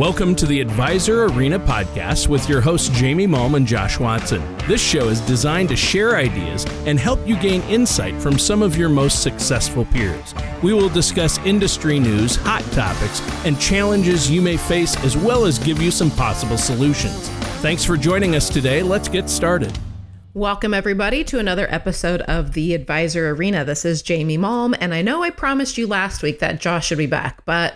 Welcome to the Advisor Arena podcast with your hosts Jamie Malm and Josh Watson. This show is designed to share ideas and help you gain insight from some of your most successful peers. We will discuss industry news, hot topics, and challenges you may face, as well as give you some possible solutions. Thanks for joining us today. Let's get started. Welcome, everybody, to another episode of the Advisor Arena. This is Jamie Malm, and I know I promised you last week that Josh should be back, but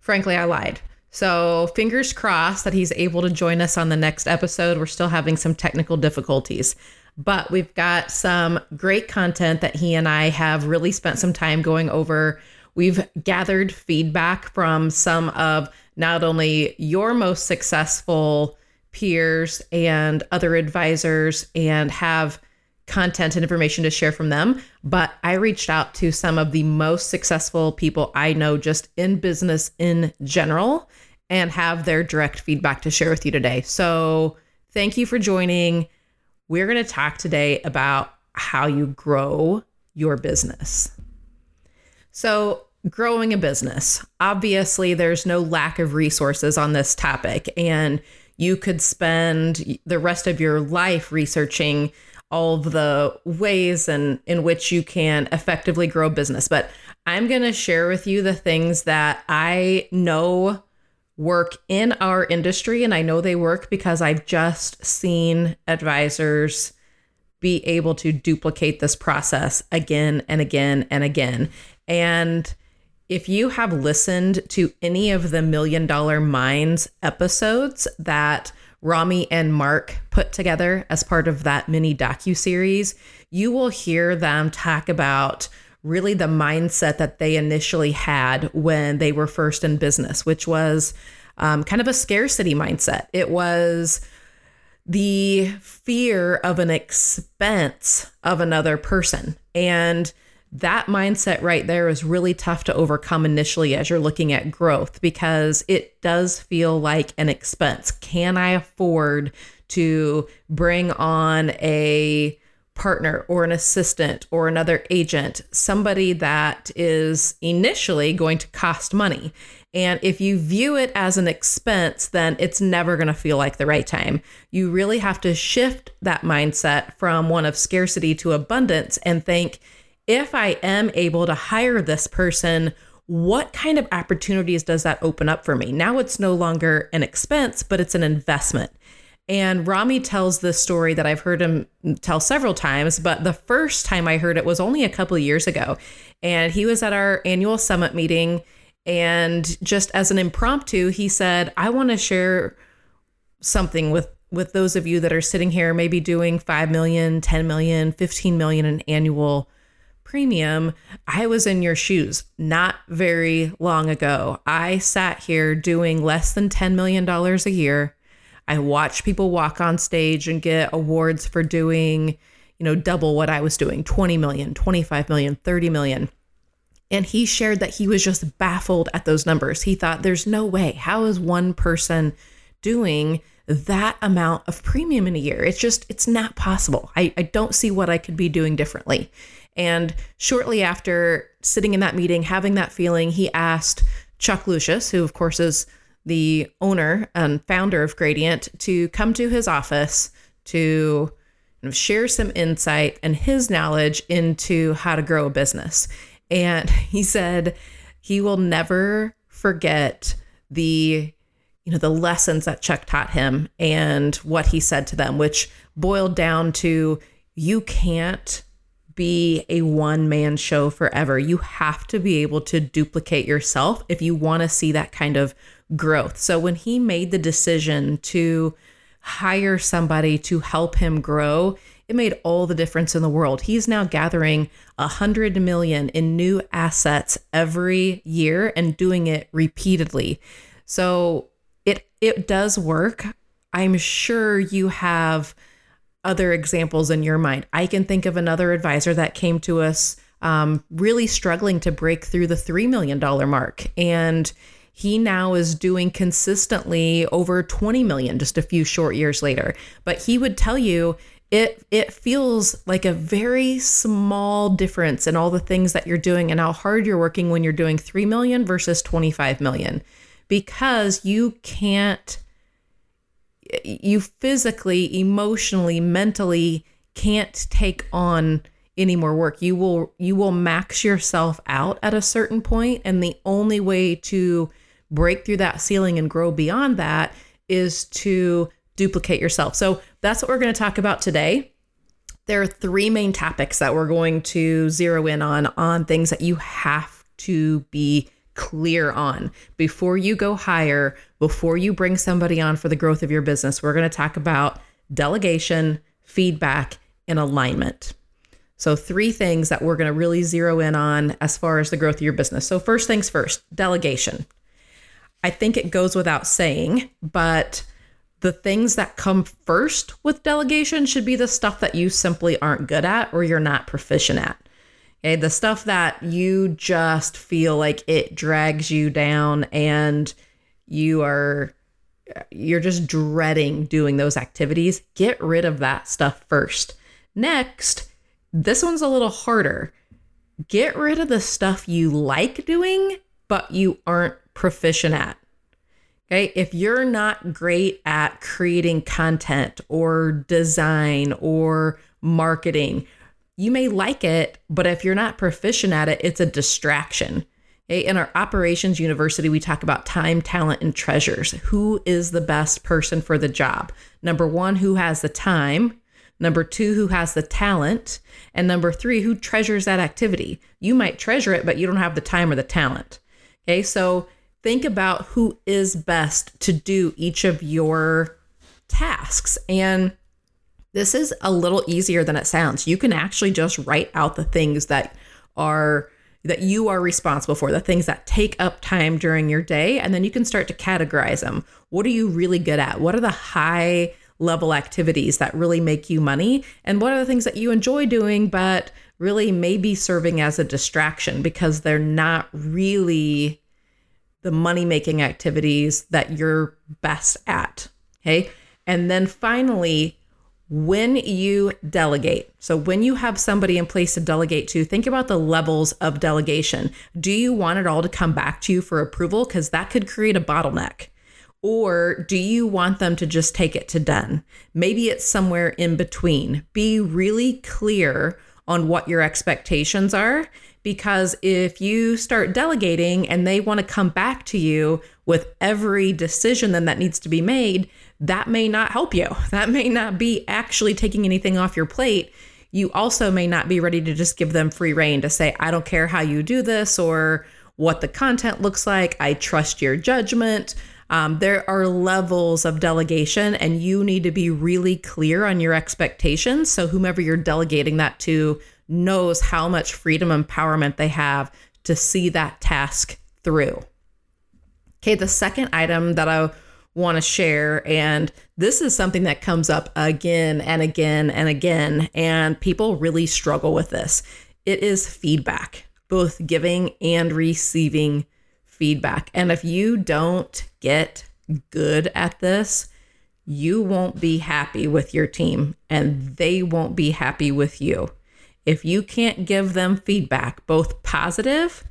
frankly, I lied. So, fingers crossed that he's able to join us on the next episode. We're still having some technical difficulties, but we've got some great content that he and I have really spent some time going over. We've gathered feedback from some of not only your most successful peers and other advisors and have content and information to share from them. But I reached out to some of the most successful people I know just in business in general and have their direct feedback to share with you today. So thank you for joining. We're going to talk today about how you grow your business. So, growing a business, obviously, there's no lack of resources on this topic, and you could spend the rest of your life researching all of the ways and in which you can effectively grow business. But I'm going to share with you the things that I know work in our industry. And I know they work because I've just seen advisors be able to duplicate this process again and again and again. And if you have listened to any of the Million Dollar Minds episodes that Rami and Mark put together as part of that mini docu series, you will hear them talk about really the mindset that they initially had when they were first in business, which was um, kind of a scarcity mindset. It was the fear of an expense of another person. And that mindset right there is really tough to overcome initially as you're looking at growth because it does feel like an expense. Can I afford to bring on a partner or an assistant or another agent, somebody that is initially going to cost money? And if you view it as an expense, then it's never going to feel like the right time. You really have to shift that mindset from one of scarcity to abundance and think, if I am able to hire this person, what kind of opportunities does that open up for me? Now it's no longer an expense, but it's an investment. And Rami tells this story that I've heard him tell several times, but the first time I heard it was only a couple years ago. And he was at our annual summit meeting. And just as an impromptu, he said, I want to share something with with those of you that are sitting here maybe doing 5 million 10 million 15 million in annual premium, I was in your shoes not very long ago. I sat here doing less than $10 million a year. I watched people walk on stage and get awards for doing, you know, double what I was doing 20 million, 25 million, 30 million. And he shared that he was just baffled at those numbers. He thought, there's no way. How is one person doing that amount of premium in a year? It's just, it's not possible. I, I don't see what I could be doing differently. And shortly after sitting in that meeting, having that feeling, he asked Chuck Lucius, who of course is the owner and founder of Gradient, to come to his office to share some insight and his knowledge into how to grow a business. And he said he will never forget the you know the lessons that Chuck taught him and what he said to them which boiled down to you can't be a one man show forever. You have to be able to duplicate yourself if you want to see that kind of growth. So when he made the decision to hire somebody to help him grow, it made all the difference in the world. He's now gathering a hundred million in new assets every year and doing it repeatedly. So it it does work. I'm sure you have other examples in your mind. I can think of another advisor that came to us um, really struggling to break through the $3 million mark. And he now is doing consistently over 20 million just a few short years later. But he would tell you it it feels like a very small difference in all the things that you're doing and how hard you're working when you're doing 3 million versus 25 million because you can't you physically, emotionally, mentally can't take on any more work. You will you will max yourself out at a certain point and the only way to break through that ceiling and grow beyond that is to duplicate yourself. So that's what we're going to talk about today. There are three main topics that we're going to zero in on on things that you have to be clear on before you go hire, before you bring somebody on for the growth of your business. We're going to talk about delegation, feedback, and alignment. So, three things that we're going to really zero in on as far as the growth of your business. So, first things first, delegation. I think it goes without saying, but the things that come first with delegation should be the stuff that you simply aren't good at or you're not proficient at. Okay, the stuff that you just feel like it drags you down and you are you're just dreading doing those activities, get rid of that stuff first. Next, this one's a little harder. Get rid of the stuff you like doing, but you aren't proficient at. Okay. If you're not great at creating content or design or marketing, you may like it, but if you're not proficient at it, it's a distraction. Okay? In our operations university, we talk about time, talent, and treasures. Who is the best person for the job? Number one, who has the time? Number two, who has the talent? And number three, who treasures that activity? You might treasure it, but you don't have the time or the talent. Okay, so think about who is best to do each of your tasks. And this is a little easier than it sounds. You can actually just write out the things that are that you are responsible for, the things that take up time during your day, and then you can start to categorize them. What are you really good at? What are the high level activities that really make you money? And what are the things that you enjoy doing, but really may be serving as a distraction because they're not really the money making activities that you're best at. Okay. And then finally, when you delegate, so when you have somebody in place to delegate to, think about the levels of delegation. Do you want it all to come back to you for approval? Because that could create a bottleneck. Or do you want them to just take it to done? Maybe it's somewhere in between. Be really clear on what your expectations are because if you start delegating and they want to come back to you with every decision then that needs to be made, that may not help you. That may not be actually taking anything off your plate. You also may not be ready to just give them free rein to say, I don't care how you do this or what the content looks like. I trust your judgment. Um, there are levels of delegation, and you need to be really clear on your expectations. So, whomever you're delegating that to knows how much freedom empowerment they have to see that task through. Okay, the second item that I want to share, and this is something that comes up again and again and again, and people really struggle with this. It is feedback, both giving and receiving feedback. And if you don't get good at this, you won't be happy with your team and they won't be happy with you. If you can't give them feedback, both positive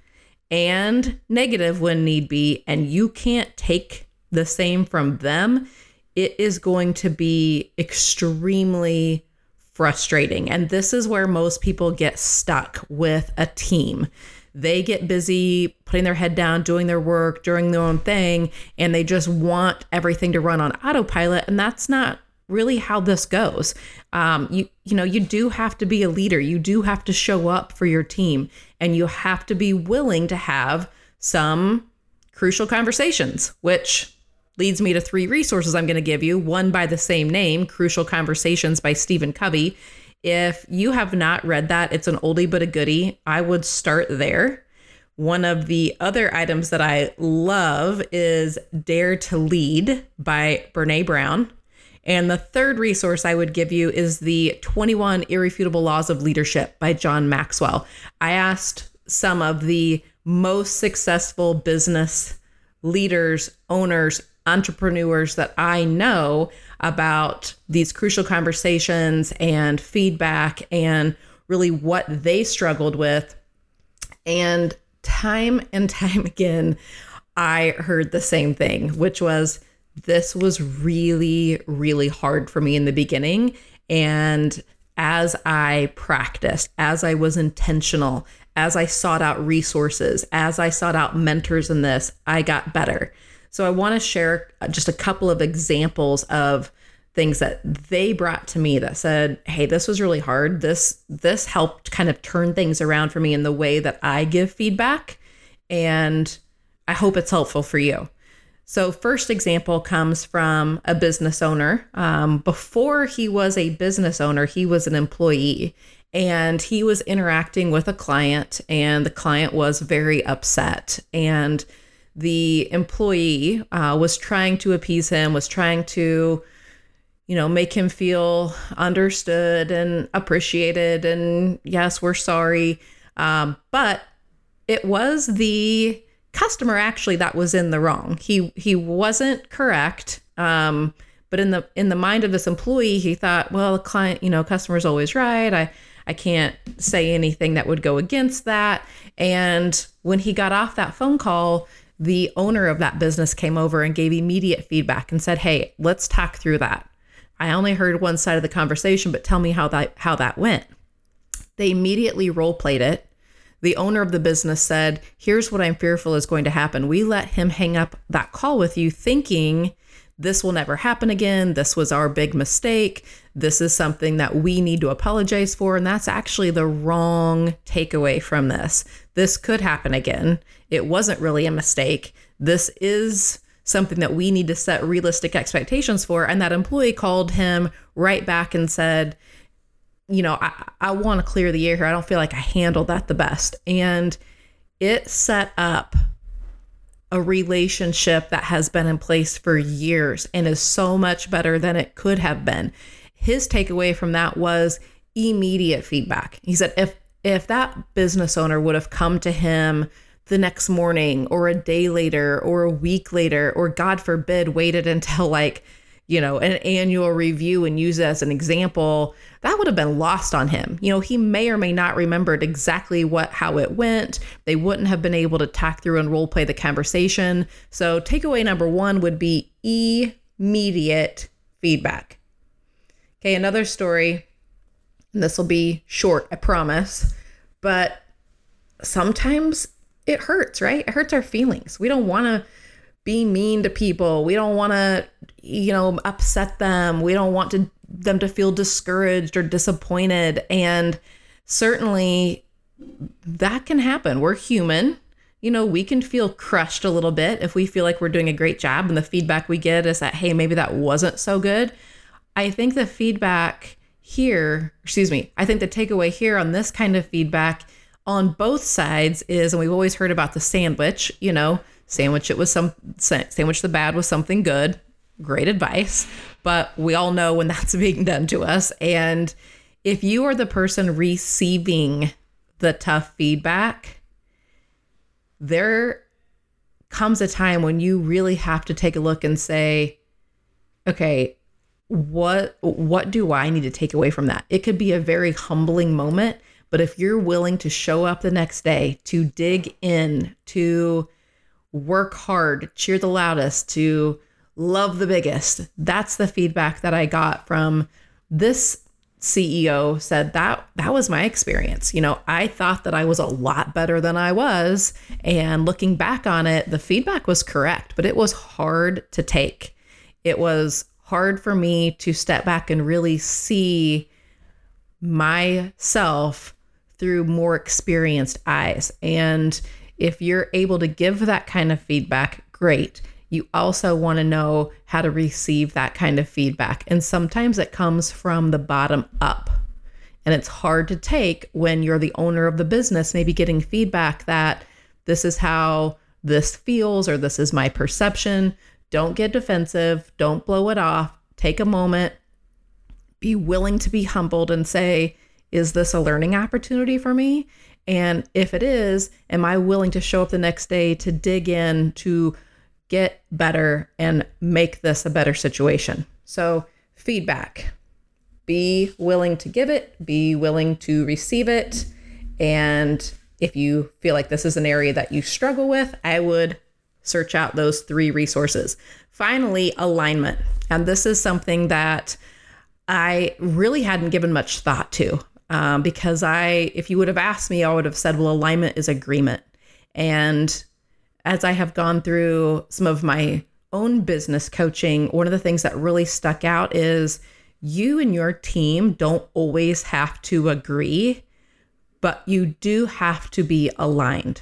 and negative when need be, and you can't take the same from them, it is going to be extremely frustrating. And this is where most people get stuck with a team. They get busy putting their head down, doing their work, doing their own thing, and they just want everything to run on autopilot. And that's not really how this goes. Um, you you know you do have to be a leader. You do have to show up for your team, and you have to be willing to have some crucial conversations. Which leads me to three resources I'm going to give you. One by the same name, Crucial Conversations by Stephen Covey. If you have not read that, it's an oldie but a goodie. I would start there. One of the other items that I love is Dare to Lead by Brene Brown. And the third resource I would give you is the 21 Irrefutable Laws of Leadership by John Maxwell. I asked some of the most successful business leaders, owners, entrepreneurs that I know about these crucial conversations and feedback and really what they struggled with. And time and time again, I heard the same thing, which was this was really, really hard for me in the beginning. And as I practiced, as I was intentional, as I sought out resources, as I sought out mentors in this, I got better. So I want to share just a couple of examples of things that they brought to me that said, "Hey, this was really hard. This this helped kind of turn things around for me in the way that I give feedback and I hope it's helpful for you." So, first example comes from a business owner. Um, before he was a business owner, he was an employee and he was interacting with a client, and the client was very upset. And the employee uh, was trying to appease him, was trying to, you know, make him feel understood and appreciated. And yes, we're sorry. Um, but it was the customer actually that was in the wrong. He he wasn't correct. Um, but in the in the mind of this employee, he thought, well, client, you know, customer's always right. I I can't say anything that would go against that. And when he got off that phone call, the owner of that business came over and gave immediate feedback and said, "Hey, let's talk through that. I only heard one side of the conversation, but tell me how that how that went." They immediately role played it the owner of the business said, Here's what I'm fearful is going to happen. We let him hang up that call with you, thinking this will never happen again. This was our big mistake. This is something that we need to apologize for. And that's actually the wrong takeaway from this. This could happen again. It wasn't really a mistake. This is something that we need to set realistic expectations for. And that employee called him right back and said, you know, I, I want to clear the air here. I don't feel like I handled that the best. And it set up a relationship that has been in place for years and is so much better than it could have been. His takeaway from that was immediate feedback. He said if if that business owner would have come to him the next morning or a day later or a week later or god forbid waited until like you know, an annual review and use it as an example, that would have been lost on him. You know, he may or may not remembered exactly what how it went. They wouldn't have been able to talk through and role play the conversation. So takeaway number one would be immediate feedback. Okay, another story, and this will be short, I promise, but sometimes it hurts, right? It hurts our feelings. We don't want to be mean to people. We don't want to, you know, upset them. We don't want to them to feel discouraged or disappointed. And certainly that can happen. We're human. You know, we can feel crushed a little bit if we feel like we're doing a great job and the feedback we get is that, hey, maybe that wasn't so good. I think the feedback here, excuse me, I think the takeaway here on this kind of feedback on both sides is, and we've always heard about the sandwich, you know, sandwich it with some sandwich the bad with something good great advice but we all know when that's being done to us. And if you are the person receiving the tough feedback there comes a time when you really have to take a look and say okay what what do i need to take away from that? It could be a very humbling moment but if you're willing to show up the next day to dig in to work hard, cheer the loudest, to love the biggest. That's the feedback that I got from this CEO said that that was my experience. You know, I thought that I was a lot better than I was, and looking back on it, the feedback was correct, but it was hard to take. It was hard for me to step back and really see myself through more experienced eyes. And if you're able to give that kind of feedback, great. You also want to know how to receive that kind of feedback. And sometimes it comes from the bottom up. And it's hard to take when you're the owner of the business, maybe getting feedback that this is how this feels or this is my perception. Don't get defensive. Don't blow it off. Take a moment. Be willing to be humbled and say, is this a learning opportunity for me? And if it is, am I willing to show up the next day to dig in to get better and make this a better situation? So, feedback. Be willing to give it, be willing to receive it. And if you feel like this is an area that you struggle with, I would search out those three resources. Finally, alignment. And this is something that I really hadn't given much thought to um, because I, if you would have asked me, I would have said, well, alignment is agreement. And as I have gone through some of my own business coaching, one of the things that really stuck out is you and your team don't always have to agree, but you do have to be aligned.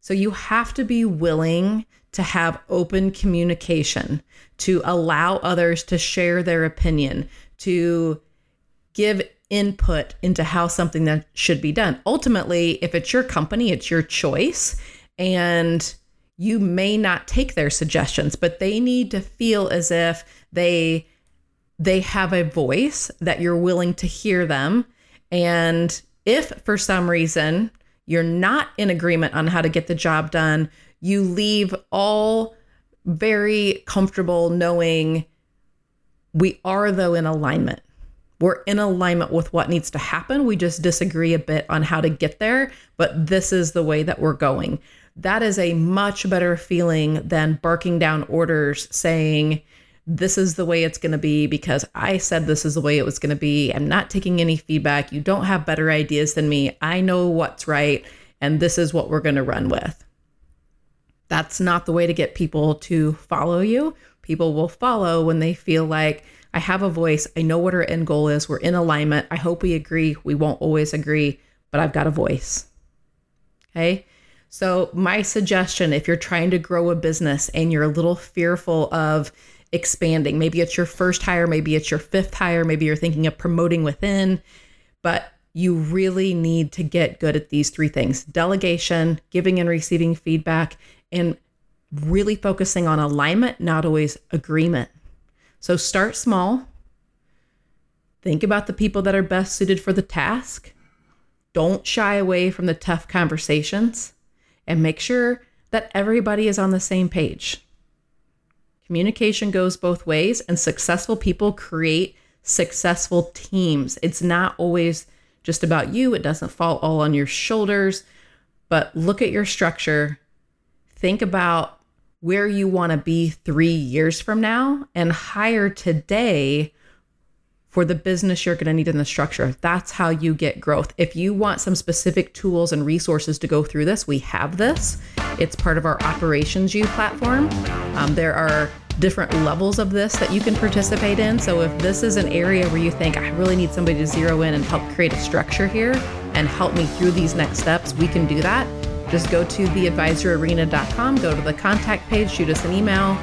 So you have to be willing to have open communication, to allow others to share their opinion, to give input into how something that should be done. Ultimately, if it's your company, it's your choice. And you may not take their suggestions, but they need to feel as if they they have a voice that you're willing to hear them. And if for some reason you're not in agreement on how to get the job done, you leave all very comfortable knowing we are though in alignment. We're in alignment with what needs to happen. We just disagree a bit on how to get there, but this is the way that we're going. That is a much better feeling than barking down orders saying, this is the way it's going to be because I said this is the way it was going to be. I'm not taking any feedback. You don't have better ideas than me. I know what's right, and this is what we're going to run with. That's not the way to get people to follow you. People will follow when they feel like I have a voice. I know what our end goal is. We're in alignment. I hope we agree. We won't always agree, but I've got a voice. Okay. So, my suggestion if you're trying to grow a business and you're a little fearful of expanding, maybe it's your first hire, maybe it's your fifth hire, maybe you're thinking of promoting within, but you really need to get good at these three things delegation, giving and receiving feedback, and really focusing on alignment, not always agreement. So start small. Think about the people that are best suited for the task. Don't shy away from the tough conversations and make sure that everybody is on the same page. Communication goes both ways, and successful people create successful teams. It's not always just about you, it doesn't fall all on your shoulders, but look at your structure. Think about where you want to be three years from now and hire today for the business you're going to need in the structure. That's how you get growth. If you want some specific tools and resources to go through this, we have this. It's part of our Operations U platform. Um, there are different levels of this that you can participate in. So if this is an area where you think I really need somebody to zero in and help create a structure here and help me through these next steps, we can do that just go to theadvisorarena.com, go to the contact page, shoot us an email.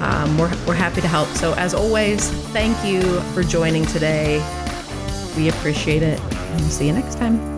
Um, we're, we're happy to help. So, as always, thank you for joining today. We appreciate it. And we'll see you next time.